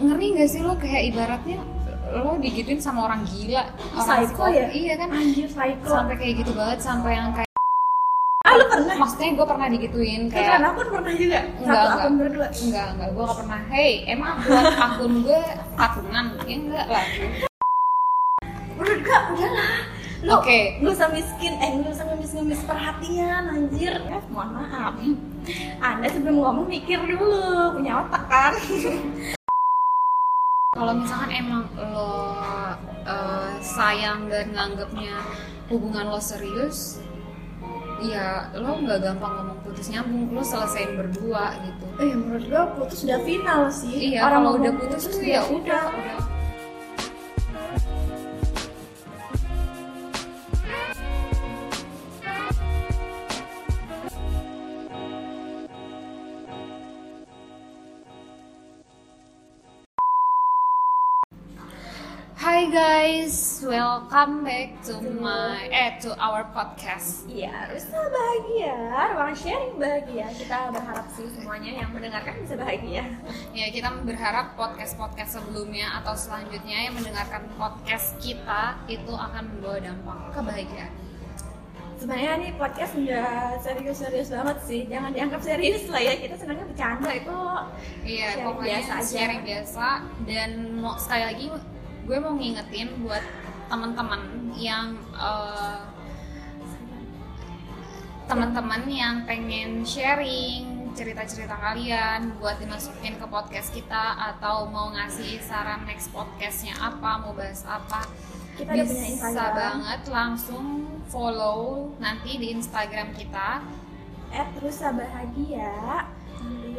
ngeri gak sih lo kayak ibaratnya lo digituin sama orang gila orang Psycho psikopat. ya? iya kan Anjir psycho. sampai kayak gitu banget sampai yang kayak Ah lu pernah? maksudnya gue pernah digituin Kayak kayak aku pernah juga. Enggak, Satu enggak. akun berdua. enggak enggak gue gak pernah hey emang buat akun gue patungan ya enggak lah Menurut gua udahlah. Lu Oke. nggak usah miskin, eh nggak usah ngemis-ngemis perhatian anjir. Eh, mohon maaf. Anda sebelum ngomong mikir dulu, punya otak kan? kalau misalkan emang lo eh, sayang dan nganggapnya hubungan lo serius ya lo nggak gampang ngomong putus nyambung lo selesain berdua gitu. Eh, menurut gua putus udah final sih. iya Orang kalau udah putus tuh ya udah udah Hi guys, welcome back to my eh to our podcast. Iya, bisa bahagia, ruang sharing bahagia. Kita berharap sih semuanya yang mendengarkan bisa bahagia. Ya, kita berharap podcast-podcast sebelumnya atau selanjutnya yang mendengarkan podcast kita itu akan membawa dampak kebahagiaan. Sebenarnya nih podcast udah serius-serius banget sih. Jangan dianggap serius lah ya. Kita senangnya bercanda itu. Iya, Sharing pokoknya biasa aja. sharing biasa dan mau sekali lagi gue mau ngingetin buat teman-teman yang eh, teman-teman yang pengen sharing cerita-cerita kalian buat dimasukin ke podcast kita atau mau ngasih saran next podcastnya apa mau bahas apa Kita udah punya bisa Instagram. banget langsung follow nanti di Instagram kita Eh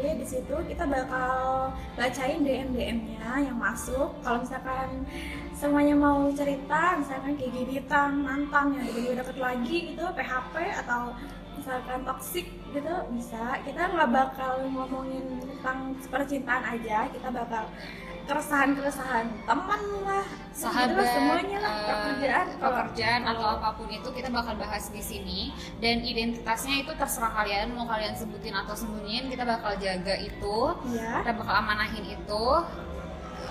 Nanti di situ kita bakal bacain DM DM-nya yang masuk. Kalau misalkan semuanya mau cerita, misalkan kayak gebetan, mantan yang tiba-tiba deket lagi gitu, PHP atau misalkan toxic gitu bisa. Kita nggak bakal ngomongin tentang percintaan aja, kita bakal keresahan-keresahan teman lah, sahabat, lah, semuanya lah, eh, pekerjaan, atau apa pun itu kita bakal bahas di sini. Dan identitasnya itu terserah kalian mau kalian sebutin atau sembunyiin kita bakal jaga itu. Iya. kita bakal amanahin itu.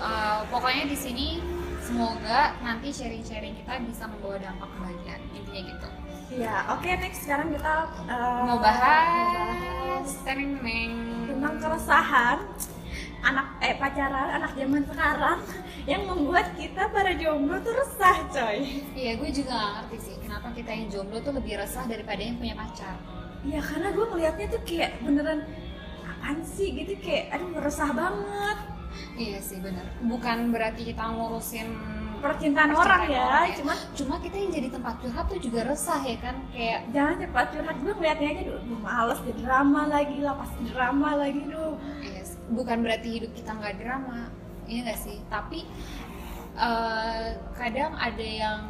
Eh, pokoknya di sini semoga nanti sharing-sharing kita bisa membawa dampak kebahagiaan. Intinya gitu. Iya, oke next. Sekarang kita uh, mau mau bahas teng neng tentang keresahan anak eh pacaran anak zaman sekarang yang membuat kita para jomblo tuh resah coy. iya gue juga gak ngerti sih kenapa kita yang jomblo tuh lebih resah daripada yang punya pacar Iya karena gue ngelihatnya tuh kayak beneran apaan sih gitu kayak aduh resah banget Iya sih benar. Bukan berarti kita ngurusin percintaan orang ya, orang cuman cuma kita yang jadi tempat curhat tuh juga resah ya kan kayak jangan cepat curhat gue ngeliatnya aja duh, duh males di drama lagi lah pasti drama lagi duh iya. Bukan berarti hidup kita nggak drama, iya nggak sih? Tapi eh, kadang ada yang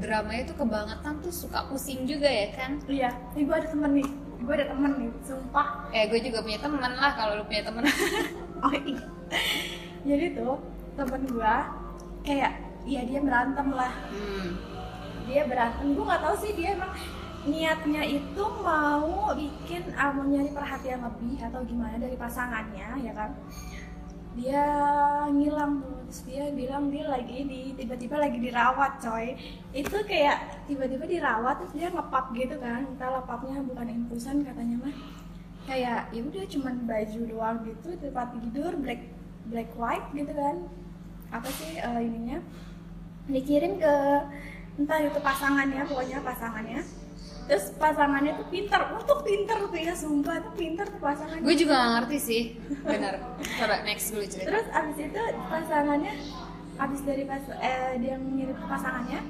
dramanya tuh kebangetan tuh suka pusing juga ya kan? iya ini gue ada temen nih gue ada temen nih sumpah Eh gue juga punya temen lah kalau lu punya temen. Oh iya. Jadi tuh temen gua kayak ya dia berantem lah. hmm. Dia berantem. Gua nggak tahu sih dia emang niatnya itu mau bikin ah, mau perhatian lebih atau gimana dari pasangannya ya kan. Dia ngilang. Terus dia bilang dia lagi di tiba-tiba lagi dirawat coy. Itu kayak tiba-tiba dirawat terus dia ngepap gitu kan. Entah papnya bukan infusan katanya mah kayak ya udah cuman baju doang gitu tempat tidur black black white gitu kan apa sih eh, ininya dikirim ke entah itu pasangannya pokoknya pasangannya terus pasangannya tuh pintar untuk pintar tuh ya sumpah tuh pintar tuh pasangannya. Gue juga gak ngerti sih, bener. Coba next dulu cerita. terus abis itu pasangannya abis dari pas eh, dia ngirim ke pasangannya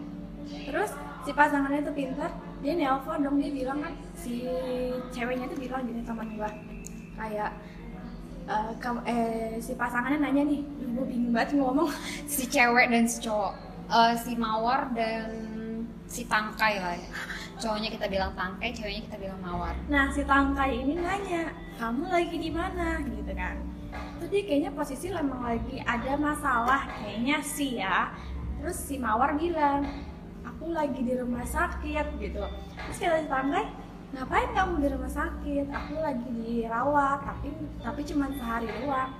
terus si pasangannya tuh pintar dia nelpon dong dia bilang kan si ceweknya tuh bilang gini teman gua kayak eh, kam- eh, si pasangannya nanya nih gue bingung banget ngomong. Si cewek dan si cowok. Eh, si mawar dan si tangkai lah ya. Cowoknya kita bilang tangkai ceweknya kita bilang mawar. Nah si tangkai ini nanya kamu lagi di mana? Gitu kan. Terus dia kayaknya posisi emang lagi ada masalah kayaknya sih ya. Terus si mawar bilang aku lagi di rumah sakit gitu. Terus kata si tangkai ngapain kamu di rumah sakit? Aku lagi dirawat tapi tapi cuma sehari doang.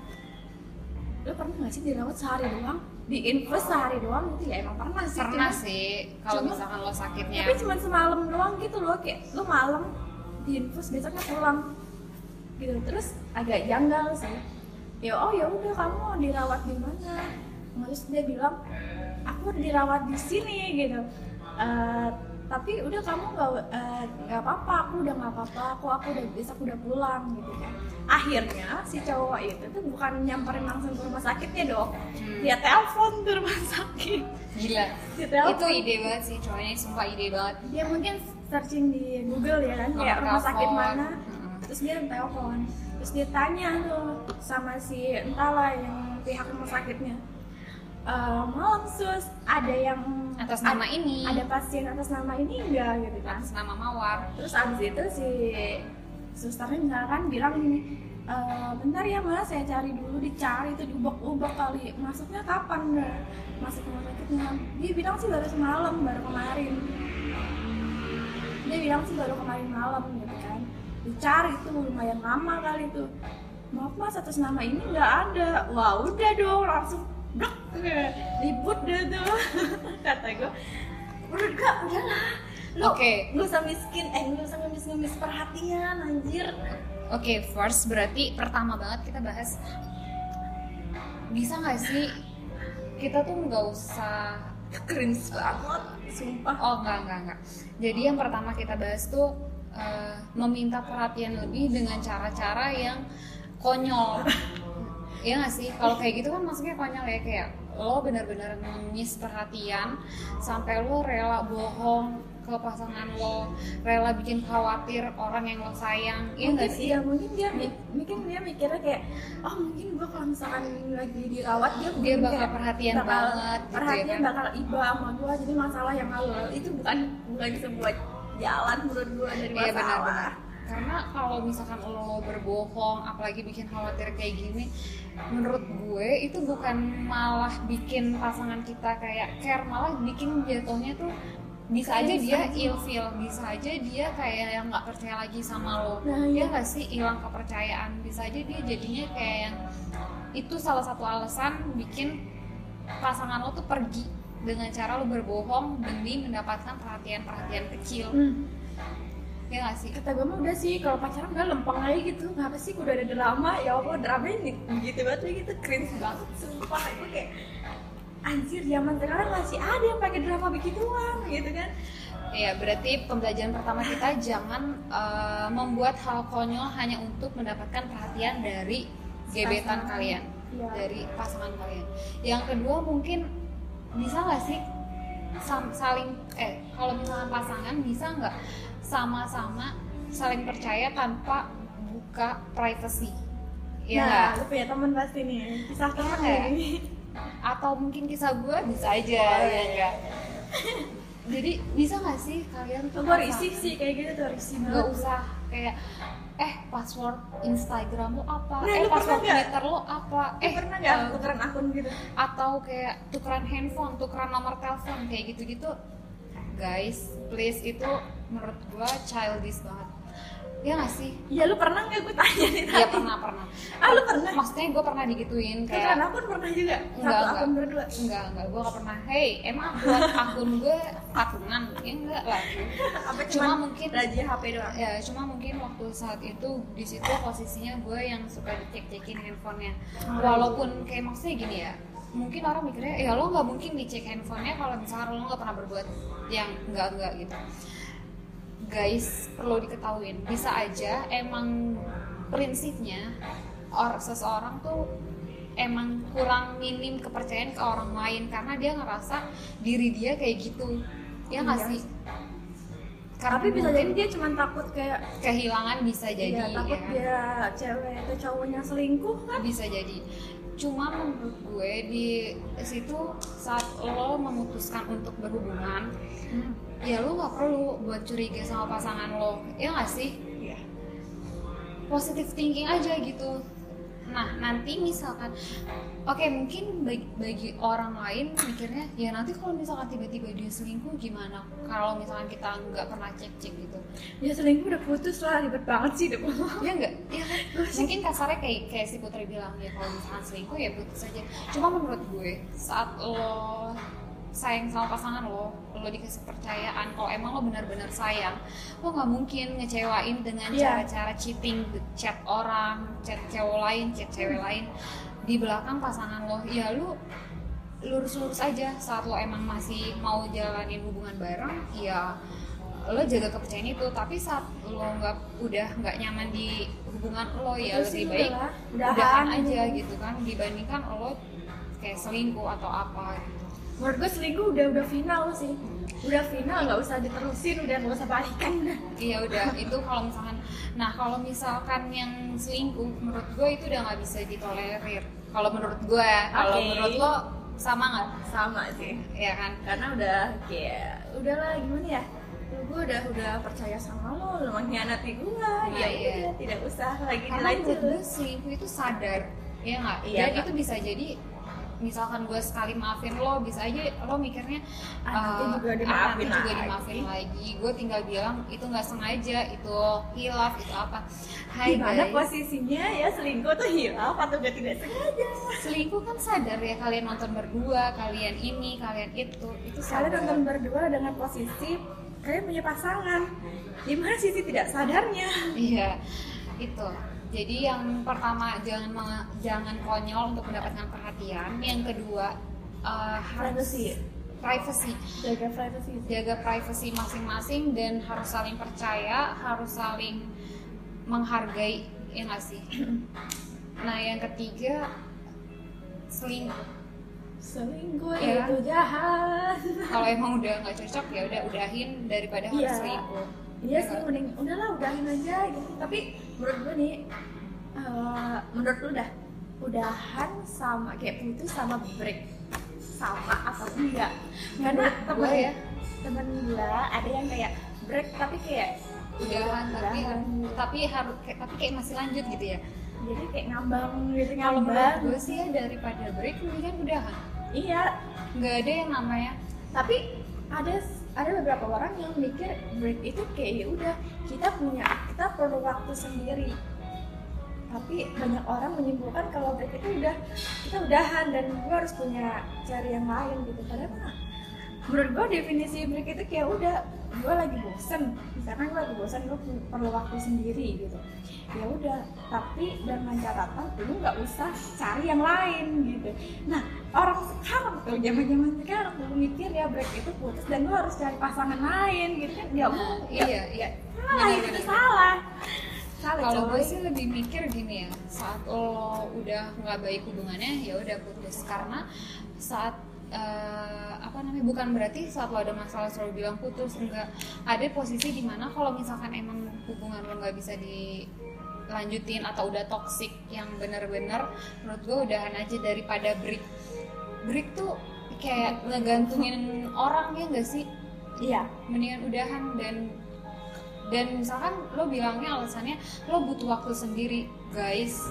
Lu pernah nggak sih dirawat sehari doang di infus sehari doang itu ya emang pernah sih. Pernah cuman- sih kalau misalkan lo sakitnya. Tapi cuma semalam doang gitu loh kayak lu malam di infus besoknya pulang. Gitu terus agak janggal sih. Ya oh ya udah kamu dirawat di mana? Terus dia bilang aku dirawat di sini gitu. Eh, tapi udah kamu nggak eh, nggak apa-apa aku udah nggak apa-apa aku aku udah besok udah pulang gitu kan. Akhirnya si cowok itu tuh bukan nyamperin langsung ke rumah sakitnya dong. Hmm. dia telepon ke rumah sakit. Gila. Itu ide banget sih cowoknya sumpah ide banget. Dia mungkin searching di Google ya kan kayak rumah sakit mana. Mm-mm. terus dia telepon. Terus dia tanya tuh sama si entahlah yang pihak rumah sakitnya "Eh, malam sus. Ada yang atas nama ad- ini. ada pasien atas nama ini enggak gitu kan? Atas nama mawar. Terus abis itu si susternya misalkan bilang gini "E, bentar ya mas saya cari dulu dicari itu diubek-ubek kali. Masuknya kapan dah masuk rumah sakitnya dia bilang sih baru semalam baru kemarin. Dia bilang sih baru kemarin malam gitu kan. Dicari tuh lumayan lama kali tuh. Maaf mas atas nama ini nggak ada. Wah udah dong langsung blok ribut deh tuh. Kata gue menurut gue udahlah. Lu Oke. nggak usah miskin eh nggak usah ngemis ngemis perhatian anjir. Oke, first berarti pertama banget kita bahas. Bisa nggak sih? Kita tuh nggak usah cringe banget sumpah. Oh nggak nggak nggak. Jadi yang pertama kita bahas tuh eh, meminta perhatian lebih dengan cara-cara yang konyol. Iya nggak sih? Kalau kayak gitu kan maksudnya konyol ya kayak lo bener-bener ngemis perhatian sampai lo rela bohong ke pasangan lo, rela bikin khawatir orang yang lo sayang. Iya nggak sih? iya mungkin dia mungkin dia mikirnya kayak oh mungkin gua kalau misalkan lagi dirawat dia dia bakal kayak perhatian bakal banget gitu ya perhatian kan bakal iba sama gua jadi masalah yang lalu itu bukan bukan sebuah jalan menurut gua dari iya masalah benar-benar karena kalau misalkan lo berbohong apalagi bikin khawatir kayak gini menurut gue itu bukan malah bikin pasangan kita kayak care malah bikin jatuhnya tuh bisa aja Kayak dia bisa. ilfeel bisa aja dia kayak yang nggak percaya lagi sama lo Nah, dia iya. nggak sih hilang kepercayaan bisa aja dia jadinya kayak yang itu salah satu alasan bikin pasangan lo tuh pergi dengan cara lo berbohong demi mendapatkan perhatian-perhatian kecil Hmm. Ya nggak sih kata gue mah udah sih kalau pacaran udah lempeng aja gitu ngapa sih udah ada drama ya Allah drama ini gitu banget kayak gitu cringe banget sumpah itu kayak anjir zaman sekarang masih ada yang pakai drama begituan gitu kan Iya, berarti pembelajaran pertama kita jangan eh, membuat hal konyol hanya untuk mendapatkan perhatian dari gebetan Pasangan. kalian, Iya. dari pasangan kalian. Yang kedua mungkin bisa nggak sih saling eh kalau misalnya pasangan bisa nggak sama-sama saling percaya tanpa buka privacy? Iya nggak? nah lu punya temen pasti nih kisah temen Iya. nih Atau mungkin kisah gue bisa aja Boleh. ya enggak? Jadi bisa nggak sih kalian tuh gue pasangan- risih sih kayak gitu tuh risih banget usah kayak eh password Instagram lo apa Nah, eh lu password? Twitter lo apa eh eh pernah nggak eh, tukeran akun gitu atau kayak tukeran handphone tukeran nomor telepon kayak gitu-gitu guys please itu menurut gua childish banget. Ya nggak sih? Iya lu pernah nggak gue tanya nih Iya pernah pernah. Ah lu pernah? Maksudnya gue pernah digituin tukeran kayak akun pernah juga? Enggak, satu enggak. akun berdua? Enggak enggak. Gue gak pernah. Hey emang buat akun gue patungan ya enggak lah apa Cuma mungkin- rajia HP doang? Ya cuma mungkin waktu saat itu di situ posisinya gue yang suka dicek cekin handphonenya walaupun kayak maksudnya gini ya mungkin orang mikirnya ya lo nggak mungkin dicek handphonenya kalau misalnya lo nggak pernah berbuat yang enggak enggak gitu. Guys perlu diketahui bisa aja emang prinsipnya or seseorang tuh emang kurang minim kepercayaan ke orang lain karena dia ngerasa diri dia kayak gitu. Ya nggak Iya. sih? Tapi bisa jadi dia cuma takut kayak kehilangan bisa jadi Iya, takut ya. dia cewek atau cowoknya selingkuh kan? Bisa jadi cuma menurut gue di situ saat lo memutuskan untuk berhubungan ya lo nggak perlu buat curiga sama pasangan lo. Ya nggak sih? Iya. positive thinking aja gitu nah nanti misalkan oke mungkin bagi, bagi orang lain mikirnya ya nanti kalau misalkan tiba-tiba dia selingkuh gimana? Kalau misalkan kita nggak pernah cek-cek gitu. Ya selingkuh udah putus lah ribet banget sih deh ya enggak ya kan? Mungkin kasarnya kayak kayak si Putri bilang ya kalau misalkan selingkuh ya putus aja. Cuma menurut gue saat lo sayang sama pasangan lo, lo dikasih percayaan kalau emang lo benar-benar sayang, lo nggak mungkin ngecewain dengan Iya. cara-cara cheating, chat orang, chat cewek lain, chat cewek lain di belakang pasangan lo. Ya lu lurus-lurus aja saat lo emang masih mau jalanin hubungan bareng, ya lo jaga kepercayaan itu. Tapi saat lo nggak udah nggak nyaman di hubungan lo, ya lebih baik udahan aja gitu. gitu kan dibandingkan lo kayak selingkuh atau apa gitu. Menurut gue selingkuh udah udah final sih. Udah final nggak usah diterusin udah nggak usah balikan. Udah Iya udah. Itu kalau misalkan nah kalau misalkan yang selingkuh menurut gue itu udah nggak bisa ditolerir. Kalau menurut gue ya. kalau menurut lo sama nggak? Sama sih. Ya kan? Karena udah kayak udahlah gimana ya? Gue udah udah percaya sama lo lo mengkhianati gue Nah, ya iya. udah tidak usah lagi karena menurut gue dilanjut selingkuh itu sadar ya nggak? Iya, dan Kak. itu bisa jadi misalkan gue sekali maafin lo bisa aja lo mikirnya Ah, nanti eh, juga ah, dimaafin juga lagi. dimaafin lagi. Gue tinggal bilang itu nggak sengaja itu hilaf itu apa? Hai gimana guys. posisinya ya? Selingkuh tuh hilaf atau udah tidak sengaja? Selingkuh kan sadar ya kalian nonton berdua kalian ini kalian itu itu kalian nonton berdua dengan posisi kalian punya pasangan gimana sisi tidak sadarnya? Iya itu jadi yang pertama jangan jangan konyol untuk mendapatkan perhatian yang kedua harus Privacy. privacy jaga privacy jaga privacy masing-masing dan harus saling percaya harus saling menghargai ya nggak sih nah yang ketiga selingkuh selingkuh Iya. itu jahat kalau emang udah nggak cocok ya udah udahin daripada harus Iya. selingkuh Iya Ya sih, mending udahlah udahin aja gitu. Tapi menurut gue nih, eh, menurut lu dah udahan sama kayak putus sama break sama atau enggak? Karena temen ya. temen gue ada yang kayak break tapi kayak udahan tapi udahan. tapi harus kayak- tapi kayak masih lanjut gitu ya jadi kayak ngambang gitu kalau menurut ngambang. gue sih ya daripada break mendingan udahan Iya, nggak ada yang namanya tapi ada ada beberapa orang yang mikir break itu kayak ya udah kita punya kita perlu waktu sendiri. Tapi banyak orang menyimpulkan kalau break itu udah kita udahan dan gue harus punya cari yang lain gitu. Padahal mah menurut gue definisi break itu kayak udah gue lagi bosen. Misalkan gue lagi bosen gue perlu waktu sendiri gitu. Ya udah tapi dengan catatan lu nggak usah cari yang lain gitu. Nah orang sekarang tuh zaman zaman sekarang tuh mikir ya break itu putus dan lu harus cari pasangan lain gitu kan. Nggak mungkin iya iya. Salah itu salah. Salah kalau gue sih lebih mikir gini ya saat lo udah nggak baik hubungannya ya udah putus. Karena saat eh, apa namanya bukan berarti saat lo ada masalah selalu bilang putus enggak. Ada posisi di mana kalau misalkan emang hubungan lo nggak bisa dilanjutin atau udah toxic yang bener-bener menurut gue udahan aja daripada break. Break tuh kayak ngegantungin orang ya enggak sih? Iya. Mendingan udahan dan dan misalkan lo bilangnya alasannya lo butuh waktu sendiri guys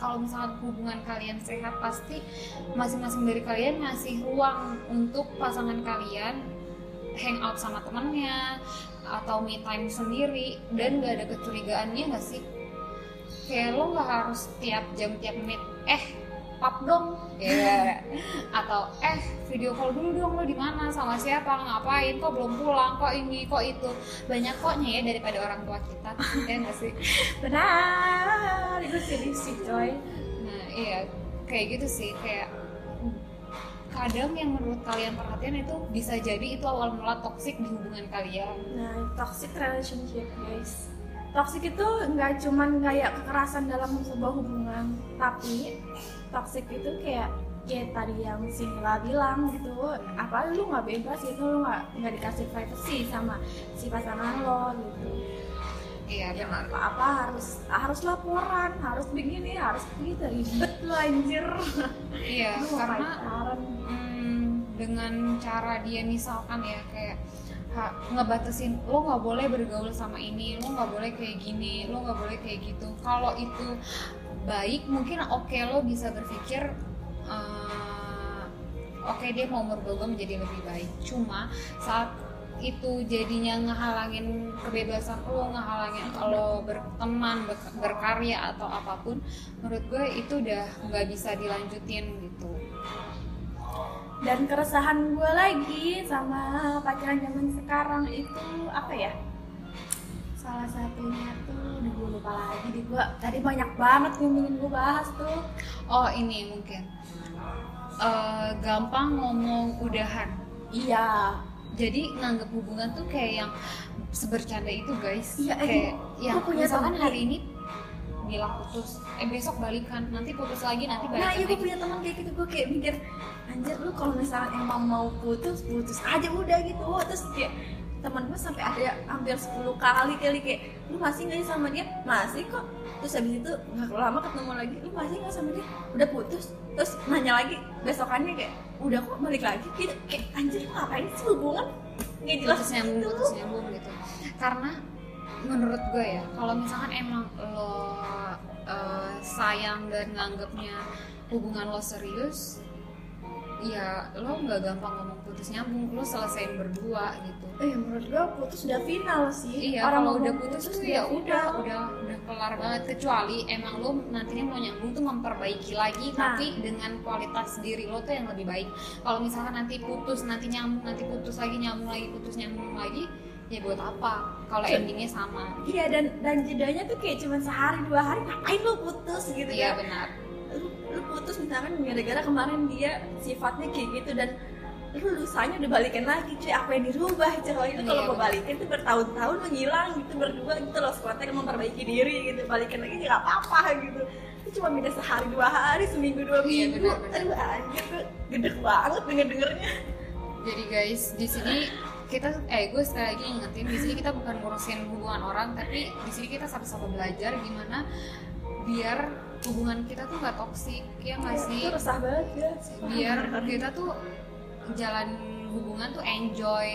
kalau misalkan hubungan kalian sehat pasti masing-masing dari kalian ngasih ruang untuk pasangan kalian hangout sama temennya atau me time sendiri. Dan gak ada kecurigaannya gak sih? Kayak lo nggak harus tiap jam tiap menit eh pap dong. Ya atau eh video call dulu dong lo di mana? Sama siapa? Ngapain? Kok belum pulang? Kok ini? Kok itu? Banyak koknya ya daripada orang tua kita. Ya nggak sih? Benar. Itu sih sih coy. Nah iya. Kayak gitu sih. Kayak kadang yang menurut kalian perhatian itu bisa jadi itu awal mula toksik di hubungan kalian. Nah, toxic relationship, guys. Toxic itu nggak cuman kayak kekerasan dalam sebuah hubungan, tapi toxic itu kayak kayak tadi yang si Mila bilang gitu, apa lu nggak bebas gitu, lu nggak nggak dikasih privacy sama si pasangan lo gitu. iya Ya benar apa apa harus harus laporan, harus begini, harus begitu, ribet lu anjir. iya Lu karena. Hmm, dengan cara dia misalkan ya kayak ha, ngebatasin lo nggak boleh bergaul sama ini lo nggak boleh kayak gini lo nggak boleh kayak gitu kalau itu baik mungkin oke lo bisa berpikir eh, oke dia mau merubah gue menjadi lebih baik cuma saat itu jadinya ngehalangin kebebasan lo, ngehalangin lo berteman, ber- berkarya atau apa pun, menurut gue itu udah nggak bisa dilanjutin gitu. dan keresahan gue lagi sama pacaran zaman sekarang itu apa ya salah satunya tuh lupa lagi di gue tadi banyak banget yang ingin gue bahas tuh. Oh ini mungkin. Eh, gampang ngomong udahan. iya. Jadi nganggap hubungan tuh kayak yang sebercanda itu guys. Iya, eh, kayak yang gua punya misalkan hari ini bilang putus, eh besok balikan, nanti putus lagi, nanti nah balikan iya gue punya teman kayak gitu gue kayak mikir anjir lu kalau misalnya emang mau putus putus aja udah gitu. Terus kayak teman gue sampai ada hampir 10 kali kali kayak lu masih nggak sama dia? Masih kok. Terus habis itu nggak lama ketemu lagi lu masih nggak sama dia? Udah putus. Terus nanya lagi besokannya kayak udah kok balik lagi? Gitu kayak anjir lu ngapain sih hubungan? Nggak jelas putus nyambung, gitu. putus nyambung gitu. Karena menurut gue ya, kalau misalkan emang lo sayang dan nganggapnya hubungan lo serius, ya lo nggak gampang ngomong putus nyambung, lo selesaiin berdua gitu. eh menurut gue putus udah final sih Iya, Orang kalau udah putus tuh ya udah, udah, udah kelar banget. Kecuali emang lo nantinya mau nyambung tuh memperbaiki lagi, Nah. tapi dengan kualitas diri lo tuh yang lebih baik. Kalau misalkan nanti putus, nanti nyambung, nanti putus lagi, nyambung lagi, putus nyambung lagi, ya buat apa? Kalau Iya. endingnya sama. Iya dan dan jedanya tuh kayak cuma sehari dua hari ngapain lu putus gitu Iya ya benar. lu, lu putus misalkan gara-gara kemarin dia sifatnya kayak gitu dan lu lusanya udah balikan lagi cuy apa yang dirubah cewek itu kalau Iya, mau benar. balikin tuh bertahun-tahun menghilang gitu berdua gitu loh sekuatnya kan memperbaiki diri gitu balikan lagi nggak apa-apa gitu itu cuma beda sehari dua hari seminggu dua Iya, minggu benar, benar. aduh anjir tuh gede banget denger dengernya Jadi guys, di sini kita eh gue sekali lagi ingetin di sini kita bukan ngurusin hubungan orang, tapi di sini kita sama-sama belajar gimana biar hubungan kita tuh nggak toksik ya nggak sih? itu resah banget ya biar kita tuh jalan hubungan tuh enjoy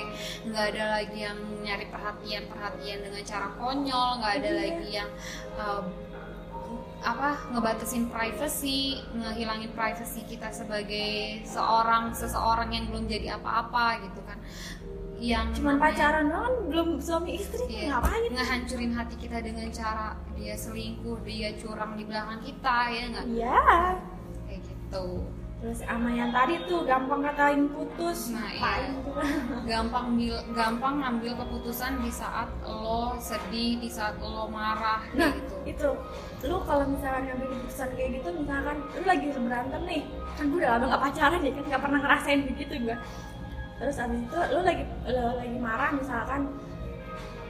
nggak ada lagi yang nyari perhatian perhatian dengan cara konyol nggak ada Iya. lagi yang um, apa ngebatasin privacy ngehilangin privacy kita sebagai seorang seseorang yang belum jadi apa-apa gitu yang cuman namanya- pacaran doang belum suami istri Iya, ngapain? ngehancurin hati kita dengan cara dia selingkuh dia curang di belakang kita ya nggak? Iya. Kayak gitu. Terus sama yang tadi tuh gampang katain putus Nah, iya. gampang bil gampang ngambil keputusan di saat lo sedih di saat lo marah Nah, gitu. itu. Lu kalau misalkan ngambil keputusan kayak gitu misalkan lu lagi berantem nih kan gue udah lama gak pacaran ya kan gak pernah ngerasain begitu gue terus abis itu lu lagi lu lagi marah misalkan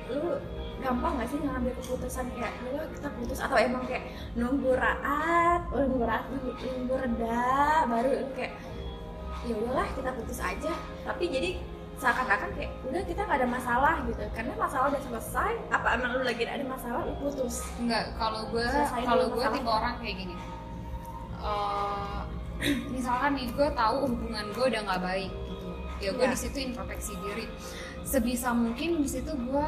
lu gampang gak sih ngambil keputusan kayak lu kita putus atau emang kayak nunggu raat nunggu raat nunggu, nunggu reda baru lu kayak ya udahlah kita putus aja. Tapi jadi seakan-akan kayak udah kita gak ada masalah gitu. Karena masalah udah selesai apa emang lu lagi ada masalah lu putus? Enggak kalau gue kalau gue tipe orang kayak gini. Eh, misalkan nih gue tahu hubungan gue udah nggak baik ya gue Iya. di situ introspeksi diri sebisa mungkin di situ gue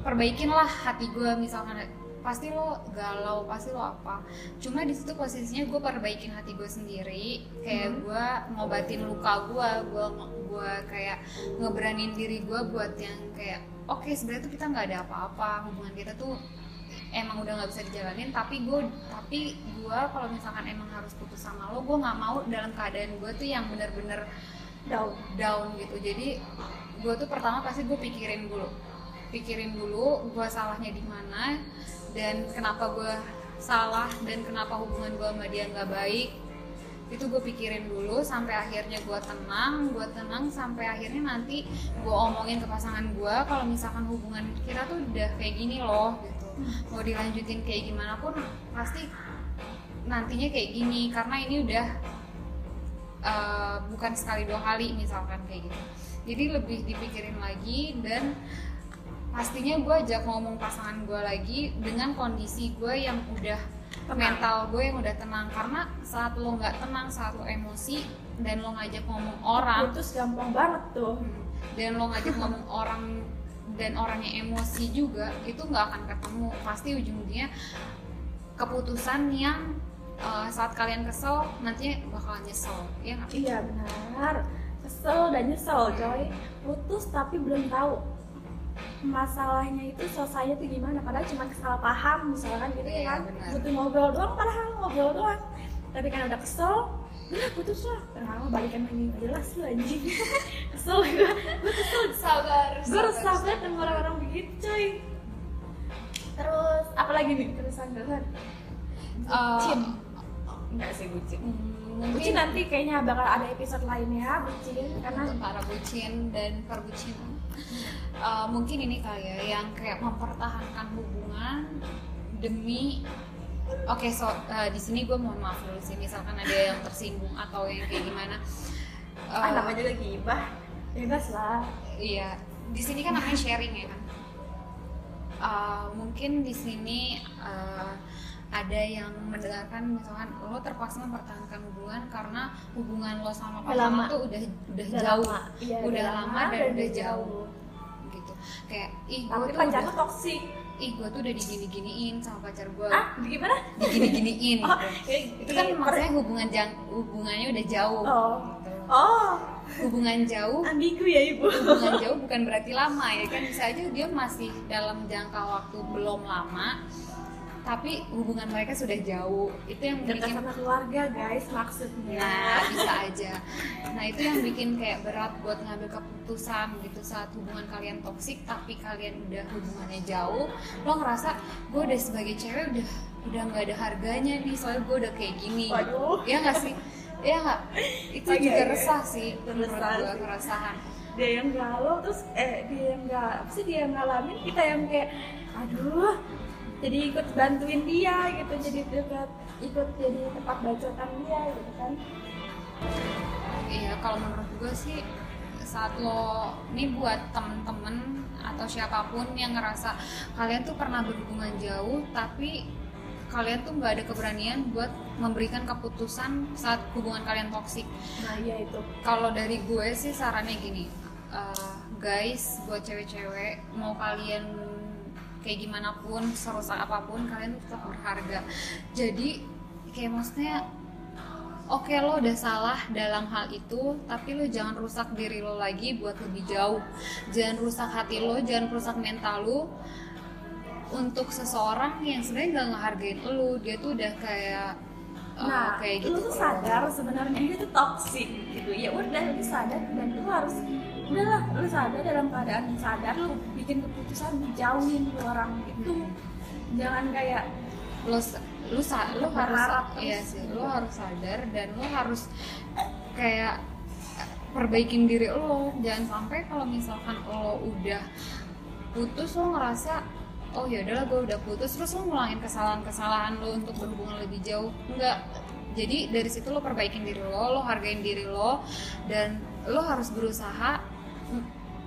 perbaikin lah hati gue misalkan pasti lo galau pasti lo apa cuma di situ posisinya gue perbaikin hati gue sendiri kayak Hmm. gue ngobatin luka gue gue gue kayak ngeberanin diri gue buat yang kayak oke sebenarnya tuh kita nggak ada apa-apa hubungan kita tuh emang udah nggak bisa dijalanin tapi gue tapi gue kalau misalkan emang harus putus sama lo gue nggak mau dalam keadaan gue tuh yang bener-bener down down gitu. Jadi gue tuh pertama pasti gue pikirin dulu. Pikirin dulu gue salahnya di mana dan kenapa gue salah dan kenapa hubungan gue sama dia nggak baik. Itu gue pikirin dulu sampai akhirnya gue tenang gue tenang sampai akhirnya nanti gue omongin ke pasangan gue kalau misalkan hubungan kita tuh udah kayak gini loh gitu. Mau dilanjutin kayak gimana pun pasti nantinya kayak gini karena ini udah uh, bukan sekali dua kali misalkan kayak gitu. Jadi lebih dipikirin lagi dan pastinya gue ajak ngomong pasangan gue lagi dengan kondisi gue yang udah mental gue yang udah tenang. Karena saat lo nggak tenang saat lo emosi dan lo ngajak ngomong orang putus gampang banget tuh. Hmm. dan lo ngajak ngomong orang dan orangnya emosi juga itu nggak akan ketemu. Pasti ujung-ujungnya keputusan yang uh, saat kalian kesel nanti bakalan nyesel. Ya nggak? iya benar. Kesel dan nyesel coy. Putus tapi belum tahu masalahnya itu selesainya tuh gimana. Padahal cuma kesalah paham misalkan gitu ya Iya, kan. benar. butuh ngobrol doang padahal ngobrol doang. Tapi kan udah kesel udah putus lah. Kenapa balikan lagi? Nggak jelas lu anjing. Kesel gue gue kesel. Sabar gue resah banget sama orang-orang begitu coy. Terus apalagi nih? Keresahan keresahan bucin enggak sih bucin. Hmm, bucin nanti kayaknya bakal ada episode lainnya bucin karena untuk para bucin dan perbucinan. Uh, mungkin ini kali ya yang kayak mempertahankan hubungan demi oke so uh, di sini gue mohon maaf dulu sih misalkan ada yang tersinggung atau yang kayak gimana. Uh, ah namanya lagi ibah bebas lah. Iya, di sini kan namanya sharing ya kan. Uh, mungkin di sini uh, ada yang mendengarkan misalkan lo terpaksa mempertahankan hubungan karena hubungan lo sama pasangan lama. tuh udah udah Udah jauh, lama. Iya, udah lama dan dan udah udah jauh gitu. Kayak ih gue tuh pacar toksik ih gue tuh udah digini-giniin sama pacar gue, ah gimana digini-giniin. oh, gitu. kayak Itu kan maksudnya hubungan jang, hubungannya udah jauh. oh Gitu. oh Hubungan jauh ambigu ya ibu hubungan jauh bukan berarti lama ya kan bisa aja dia masih dalam jangka waktu belum lama tapi hubungan mereka sudah jauh. Itu yang dekat bikin sama keluarga guys maksudnya. Nah bisa aja. Nah itu yang bikin kayak berat buat ngambil keputusan gitu saat hubungan kalian toksik tapi kalian udah hubungannya jauh. Lo ngerasa gue udah sebagai cewek udah udah nggak ada harganya nih soalnya gue udah kayak gini. Waduh. ya nggak sih? Ya nggak? Itu Oke, juga oke. resah sih menurut gue keresahan. Dia yang galau terus eh dia yang nggak apa sih dia yang ngalamin kita yang kayak aduh jadi ikut bantuin dia gitu jadi dekat ikut jadi tempat bacotan dia gitu kan Iya, kalau menurut gue sih saat lo ini buat temen-temen atau siapa pun yang ngerasa kalian tuh pernah berhubungan jauh tapi kalian tuh nggak ada keberanian buat memberikan keputusan saat hubungan kalian toksik. nah iya itu Kalau dari gue sih sarannya gini, eh, guys, buat cewek-cewek mau kalian kayak gimana pun, serusak apa pun, kalian tetap berharga. Jadi kayak maksudnya oke lo udah salah dalam hal itu tapi lo jangan rusak diri lo lagi buat lebih jauh. Jangan rusak hati lo jangan rusak mental lo untuk seseorang yang sebenarnya nggak ngehargain lo. Dia tuh udah kayak uh, nah kayak gitu. tuh sadar sebenarnya dia tuh toxic gitu. Ya udah lu sadar dan lu harus udahlah lu sadar dalam keadaan sadar lu bikin keputusan jauhin tuh orang. Itu jangan kayak lo sa- lo harus iya sih lo harus sadar dan lo harus kayak perbaikin diri lo jangan sampai kalau misalkan lo udah putus lo ngerasa oh ya udahlah gue udah putus. Terus lo ngulangin kesalahan-kesalahan lo untuk berhubungan lebih jauh. Enggak. Jadi dari situ lo perbaikin diri lo lo hargain diri lo dan lo harus berusaha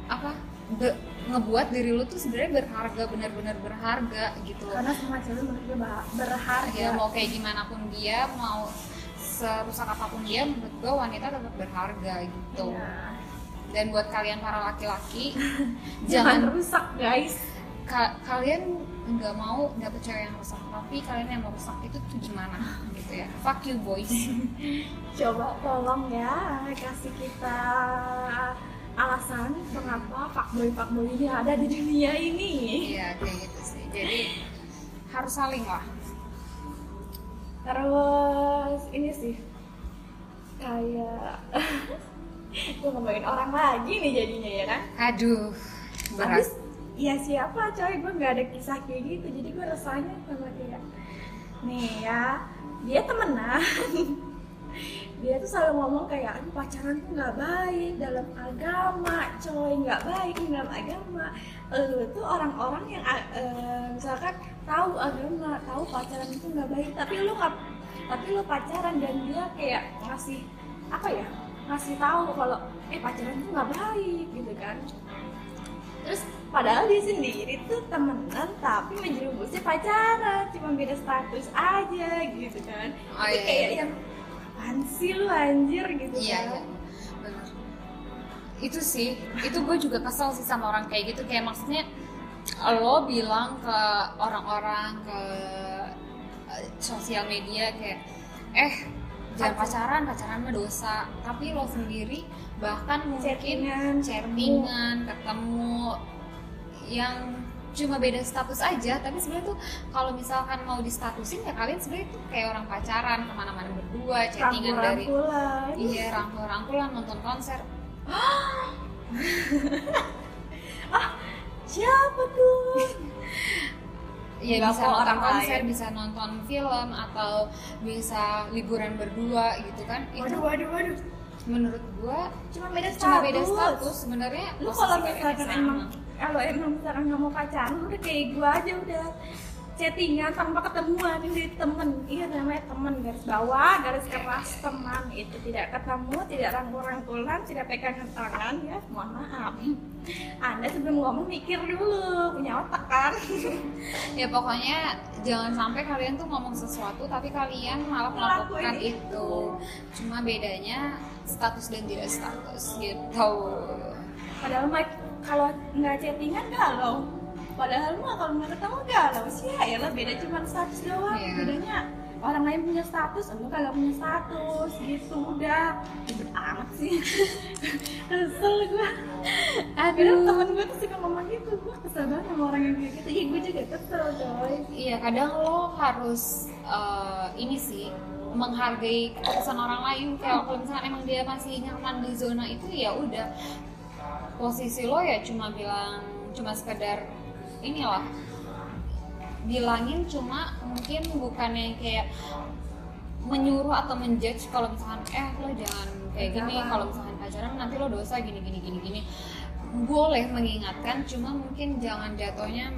apa be- ngebuat diri lo tuh sebenarnya berharga benar-benar berharga gitu. Karena semua cewek menurut gue berharga. Ya mau kayak gimana pun dia mau serusak apa pun dia menurut gue wanita tetap berharga gitu. Nah, dan buat kalian para laki-laki jangan jangan rusak guys. Ka- kalian nggak mau dapet cewek yang rusak tapi kalian yang mau rusak itu tuh gimana gitu ya? Fuck you boys. Coba tolong ya kasih kita alasan mengapa fuckboy fuckboy ini ada di dunia ini. Iya kayak gitu sih. Jadi harus saling lah. Terus ini sih. Kayak gue ngomongin orang lagi nih jadinya ya kan? Aduh berat. Habis, ya siapa coy? Gue nggak ada kisah kayak gitu. Jadi gue rasanya sama dia. Nih ya dia temenan dia tuh selalu ngomong kayak aduh pacaran tuh nggak baik dalam agama coy nggak baik dalam agama. Lu tuh orang-orang yang eh, misalkan tahu agama tahu pacaran itu nggak baik tapi lu nggak tapi lu pacaran dan dia kayak ngasih apa ya ngasih tahu kalau eh pacaran itu nggak baik gitu kan. Terus padahal dia sendiri tuh temenan tapi menjerumusnya pacaran cuma beda status aja gitu kan. Oh, itu iya, kayak iya. yang apaan sih lu anjir gitu iya kan? iya. Benar itu sih. Itu gue juga kesel sih sama orang kayak gitu. Kayak maksudnya lo bilang ke orang-orang ke eh, sosial media kayak eh jangan pacaran pacaran mah dosa. Tapi lo sendiri bahkan mungkin Chattingan, chattingan ketemu yang cuma beda status aja tapi sebenarnya tuh kalau misalkan mau distatusin ya kalian sebenarnya tuh kayak orang pacaran ke mana-mana berdua chattingan dari iya rangkul-rangkulan nonton konser. Siapa tuh? Ya bisa nonton orang konser lain. bisa nonton film atau bisa liburan berdua gitu kan. Itu waduh waduh waduh. menurut gua cuma beda status cuma beda status. sebenarnya lu kalau misalkan emang kalau emang misalkan nggak mau pacaran udah kayak gua aja udah chattingan tanpa ketemuan. Ini temen. Iya namanya temen. Garis bawah garis keras teman. Itu tidak ketemu tidak rangkul-rangkulan tidak pegangan tangan. Ya mohon maaf. Anda sebelum ngomong mikir dulu punya otak kan? Ya pokoknya jangan sampai kalian tuh ngomong sesuatu tapi kalian malah melakukan Ngelakuin itu. cuma bedanya status dan tidak status gitu. Padahal mah kalau nggak chattingan galau. Padahal mah kalau nggak ketemu galau sih ya lah beda cuma status doang. Iya. bedanya orang lain punya status lu kagak punya status gitu. Udah ribet amat sih. Kesel gue kadang temen gue tuh suka ngomong gitu. Gue kesel banget sama orang yang kayak gitu. Iya gue juga kesel coy. Iya kadang lo harus eh, ini sih menghargai keputusan orang lain. Kayak kalau misalkan emang dia masih nyaman di zona itu ya udah posisi lo ya cuma bilang cuma sekedar inilah. Bilangin cuma mungkin bukannya kayak menyuruh atau menjudge kalau misalkan eh lo jangan kayak gini kalau misalkan pacaran nanti lo dosa gini gini gini gini. Boleh mengingatkan cuma mungkin jangan jatuhnya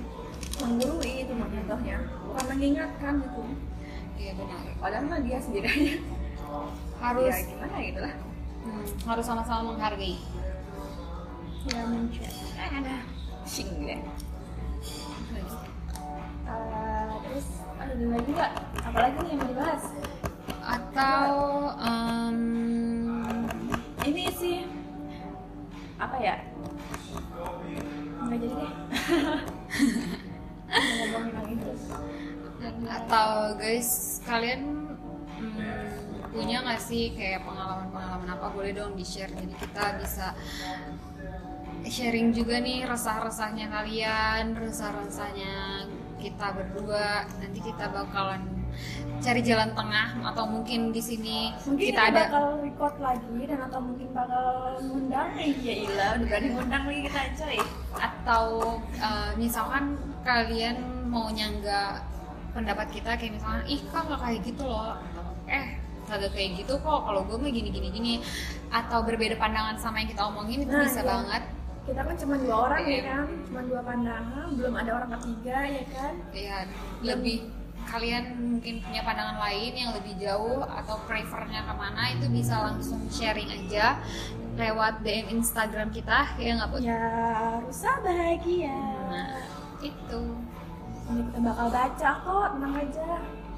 menggurui itu contohnya bukan mengingatkan gitu iya benar. Padahal mah dia sendiri aja. Harus ya gimana gitu lah. Hmm, harus sama-sama menghargai ada terus ada lagi nggak yang mau dibahas atau ini sih apa ya nggak jadi deh atau guys kalian hmm, punya nggak sih kayak pengalaman-pengalaman apa? Boleh dong di share jadi kita bisa sharing juga nih resah-resahnya kalian resah-resahnya kita berdua. Nanti kita bakalan cari jalan tengah atau mungkin di sini mungkin kita kita ada bakal record lagi dan atau mungkin bakal ngundang. Ya ilah udah berani ngundang lagi kita coy atau uh, misalkan kalian mau nyangga pendapat kita kayak misalnya ih kak nggak kayak gitu loh? Eh kagak kayak gitu kok. Kalau gue mah gini gini gini atau berbeda pandangan sama yang kita omongin itu Nah, bisa iya. banget kita kan cuma dua orang ya Iya. kan? Cuma dua pandangan belum ada orang ketiga ya kan? Ya lebih kalian mungkin punya pandangan lain yang lebih jauh atau prefernya ke mana itu bisa langsung sharing aja lewat DM Instagram kita ya nggak Bu? ya rusak bahagia. Nah, itu. Ini kita bakal baca kok tenang aja.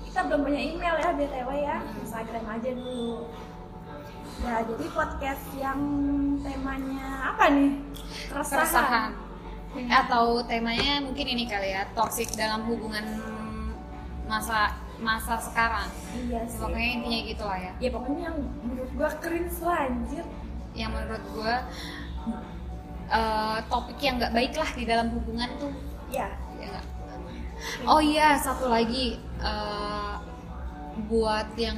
Kita belum punya email ya btw ya. Instagram aja dulu ya jadi podcast yang temanya apa nih? Keresahan. Keresahan. Atau temanya mungkin ini kali ya toxic dalam hubungan masa masa sekarang. Iya sih. Pokoknya intinya gitu lah ya. Ya pokoknya yang menurut gua lah anjir. Yang menurut gue eh, topik yang nggak baik lah di dalam hubungan tuh. Ya ya oh iya satu lagi eh, buat yang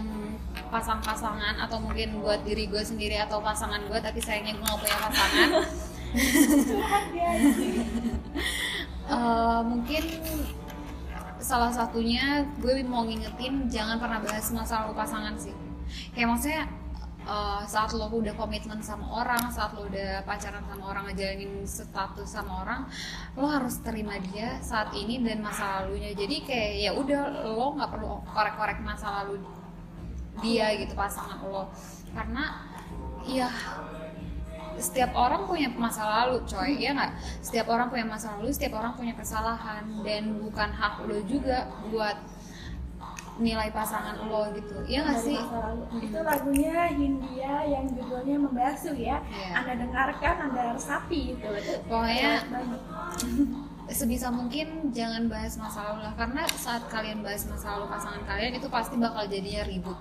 pasang-pasangan atau mungkin buat diri gue sendiri atau pasangan gue tapi sayangnya gue nggak punya pasangan. Eh, mungkin salah satunya gue mau ngingetin jangan pernah bahas masa lalu pasangan sih. Kayak maksudnya eh, saat lo udah komitmen sama orang saat lo udah pacaran sama orang ngejalanin status sama orang lo harus terima dia saat ini dan masa lalunya. Jadi kayak ya udah lo nggak perlu korek-korek masa lalu dia gitu pasangan lo. Karena ya setiap orang punya masa lalu coy ya nggak? Setiap orang punya masa lalu setiap orang punya kesalahan. Dan bukan hak lo juga buat nilai pasangan lo gitu. Ya nggak Dari sih? lalu. itu lagunya Hindia yang judulnya membasuh ya. Iya. anda dengarkan anda resapi itu itu Pokoknya- sebisa mungkin jangan bahas masa lalu lah. Karena saat kalian bahas masa lalu pasangan kalian itu pasti bakal jadinya ribut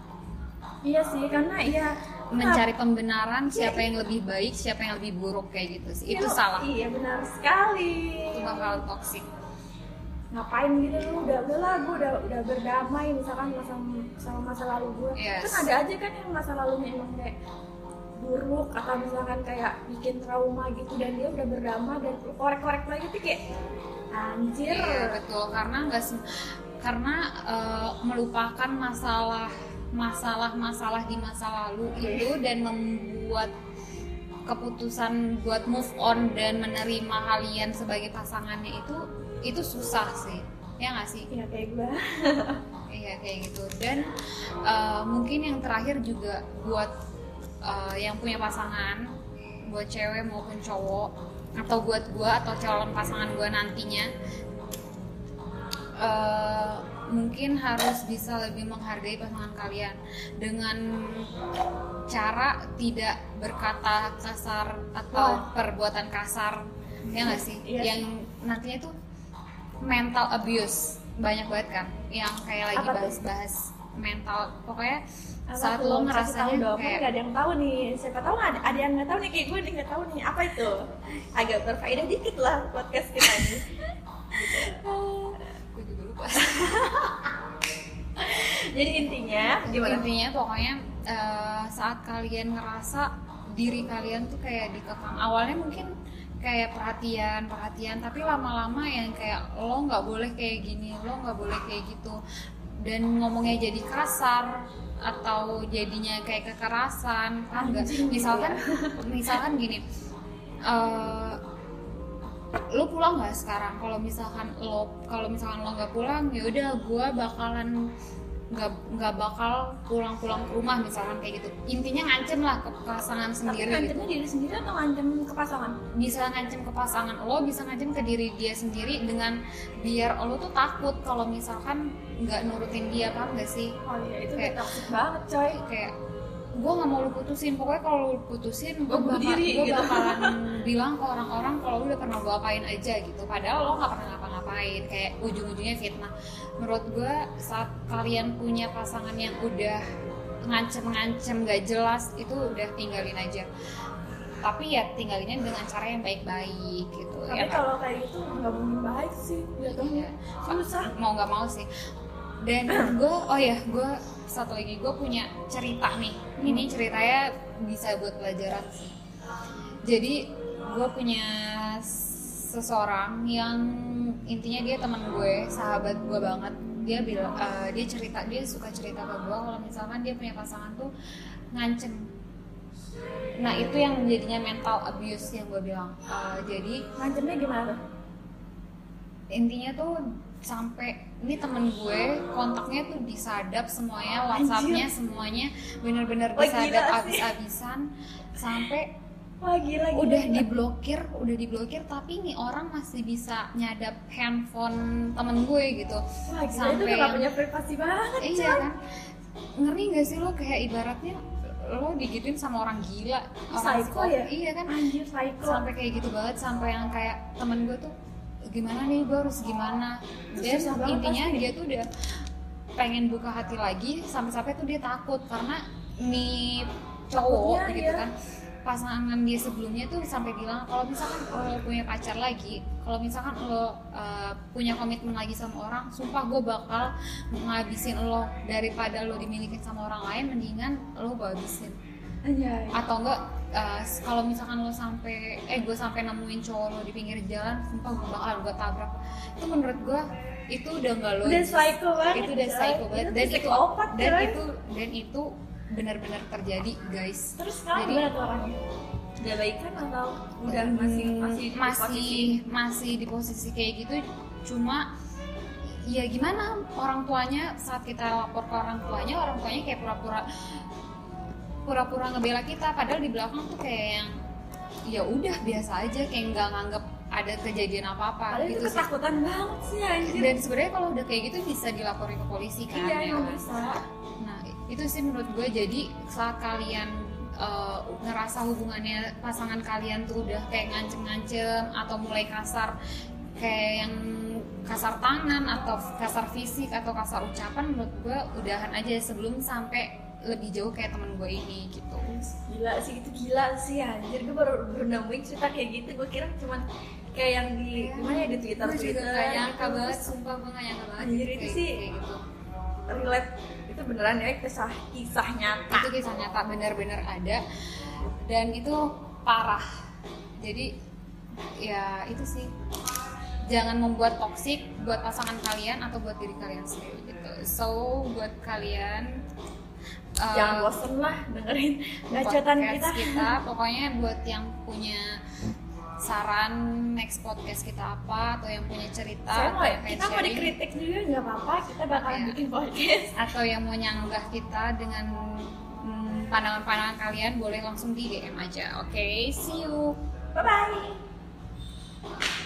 iya sih karena ya mencari pembenaran siapa yang lebih baik siapa yang lebih buruk kayak gitu sih. Itu Iya, salah. iya benar sekali. Itu bakal toxic. Ngapain gitu lu udah udahlah gue udah udah berdamai misalkan sama sama masa lalu gue Yes. kan ada aja kan yang masa lalunya emang kayak buruk atau misalkan kayak bikin trauma gitu dan dia udah berdamai dan korek-korek lagi tuh kayak anjir. Iya betul. Karena nggak sem- karena eh, melupakan masalah masalah-masalah di masa lalu itu dan membuat keputusan buat move on dan menerima kalian sebagai pasangannya itu itu susah sih. Ya nggak sih? Ya kayak gue iya kayak gitu. Dan eh, mungkin yang terakhir juga buat eh, yang punya pasangan buat cewek maupun cowok atau buat gua atau calon pasangan gua nantinya eh, mungkin harus bisa lebih menghargai pasangan kalian dengan cara tidak berkata kasar atau Wah. perbuatan kasar. Ya nggak sih? Iya. yang nantinya tuh mental abuse. Banyak banget kan? Yang kayak lagi bahas-bahas mental. Pokoknya Apa saat lo tahu dong, kan kayak nggak ada yang tahu nih. Siapa tahu ada, ada yang nggak tahu nih. Kayak gue nih nggak tahu nih. Apa itu? Agak berfaedah dikit lah podcast kita ini jadi intinya gimana? Intinya pokoknya eh, saat kalian ngerasa diri kalian tuh kayak dikekang. Awalnya mungkin kayak perhatian perhatian tapi lama-lama yang kayak lo nggak boleh kayak gini lo nggak boleh kayak gitu. Dan ngomongnya jadi kasar atau jadinya kayak kekerasan kan enggak Anjing, misalkan misalkan gini eh, lo pulang nggak sekarang? Kalau misalkan lo kalau misalkan lo nggak pulang ya udah gue bakalan nggak nggak bakal pulang-pulang ke rumah misalkan kayak gitu. Intinya ngancem lah ke pasangan tapi sendiri gitu. ngancemnya diri sendiri atau ngancem ke pasangan? Bisa ngancem ke pasangan lo bisa ngancem ke diri dia sendiri dengan biar lo tuh takut kalau misalkan nggak nurutin dia paham gak sih? Oh iya itu Kayak- kayak toxic banget coy. kayak gue nggak mau lu putusin. Pokoknya kalau lu putusin gue Gua bunuh bakal diri, gue gitu. bakalan bilang ke orang-orang kalau lu udah pernah gue apain aja gitu. Padahal lo nggak pernah ngapa-ngapain. Kayak ujung-ujungnya fitnah. Menurut gue saat kalian punya pasangan yang udah ngancem-ngancem gak jelas itu udah tinggalin aja. Tapi ya tinggalinnya dengan cara yang baik-baik gitu tapi ya kan? kalau kayak gitu nggak mungkin baik sih jatuhnya susah. Mau nggak mau sih dan gue oh ya gue satu lagi gue punya cerita nih. Ini ceritanya bisa buat pelajaran. Sih jadi gue punya seseorang yang intinya dia teman gue sahabat gue banget. Dia bilang eh, dia cerita dia suka cerita ke gue kalau misalkan dia punya pasangan tuh ngancem. Nah itu yang menjadinya mental abuse yang gue bilang. Eh, jadi ngancemnya gimana? Intinya tuh sampai ini temen gue kontaknya tuh disadap semuanya. WhatsAppnya semuanya bener-bener gila disadap abis-abisan sampai wah gila gila udah diblokir udah diblokir tapi nih orang masih bisa nyadap handphone temen gue gitu. Wah gila itu sampai udah gak punya privasi banget iya kan? Ngeri gak sih lo? Kayak ibaratnya lo digituin sama orang gila orang Psycho ya? iya kan? Anjir psycho. Sampai kayak gitu banget sampai yang kayak temen gue tuh gimana nih gue harus gimana banget intinya pasti. dia tuh udah pengen buka hati lagi sampai-sampai tuh dia takut karena nih cowok Takutnya, gitu iya. kan pasangan dia sebelumnya tuh sampai bilang kalau misalkan lo punya pacar lagi kalau misalkan lo uh, punya komitmen lagi sama orang sumpah gue bakal ngabisin lo daripada lo dimiliki sama orang lain mendingan lo gue habisin anjay atau enggak uh, kalau misalkan lo sampai eh gue sampai nemuin cowok lo di pinggir jalan sumpah gue bakal gue tabrak. Itu menurut gue itu udah nggak lo udah psycho banget itu udah psycho banget. Dan itu psikopat, dan itu dan itu benar-benar terjadi guys. Terus sekarang Jadi- gimana tuh orangnya? Udah baikan atau udah masih Hmm, masih di masih posisi? masih di posisi kayak gitu cuma ya gimana orang tuanya saat kita lapor ke orang tuanya orang tuanya kayak pura-pura pura-pura ngebela kita padahal di belakang tuh kayak yang ya udah biasa aja kayak nggak nganggap ada kejadian apa-apa Padahal itu gitu sih. ketakutan banget sih anjir. Dan sebenarnya kalau udah kayak gitu bisa dilaporin ke polisi kan iya ya kan? bisa. Nah, itu sih menurut gue jadi saat kalian uh, ngerasa hubungannya pasangan kalian tuh udah kayak ngancem-ngancem atau mulai kasar, kayak yang kasar tangan atau kasar fisik atau kasar ucapan menurut gue udahan aja sebelum sampai lebih jauh kayak temen gue ini gitu. Gila sih itu gila sih anjir. Gue baru, baru nemuin cerita kayak gitu. Gue kira cuman kayak yang di gimana ya di twitter gue twitter juga gak nyangka gitu. banget sumpah gue gak nyangka banget Anjir, itu kayak- sih- kayak gitu. relate. Itu beneran ya kisah kisah nyata. Itu kisah nyata benar-benar ada. Dan itu parah. Jadi ya itu sih. Jangan membuat toksik buat pasangan kalian atau buat diri kalian sendiri gitu. So buat kalian uh, jangan bosen lah dengerin gacotan podcast kita. pokoknya buat yang punya saran next podcast kita apa atau yang punya cerita saya mau atau kita mau dikritik juga nggak apa-apa kita bakalan Iya. bikin podcast. Atau yang mau nyanggah kita dengan mm, pandangan-pandangan kalian boleh langsung di DM aja. Oke see you. Bye bye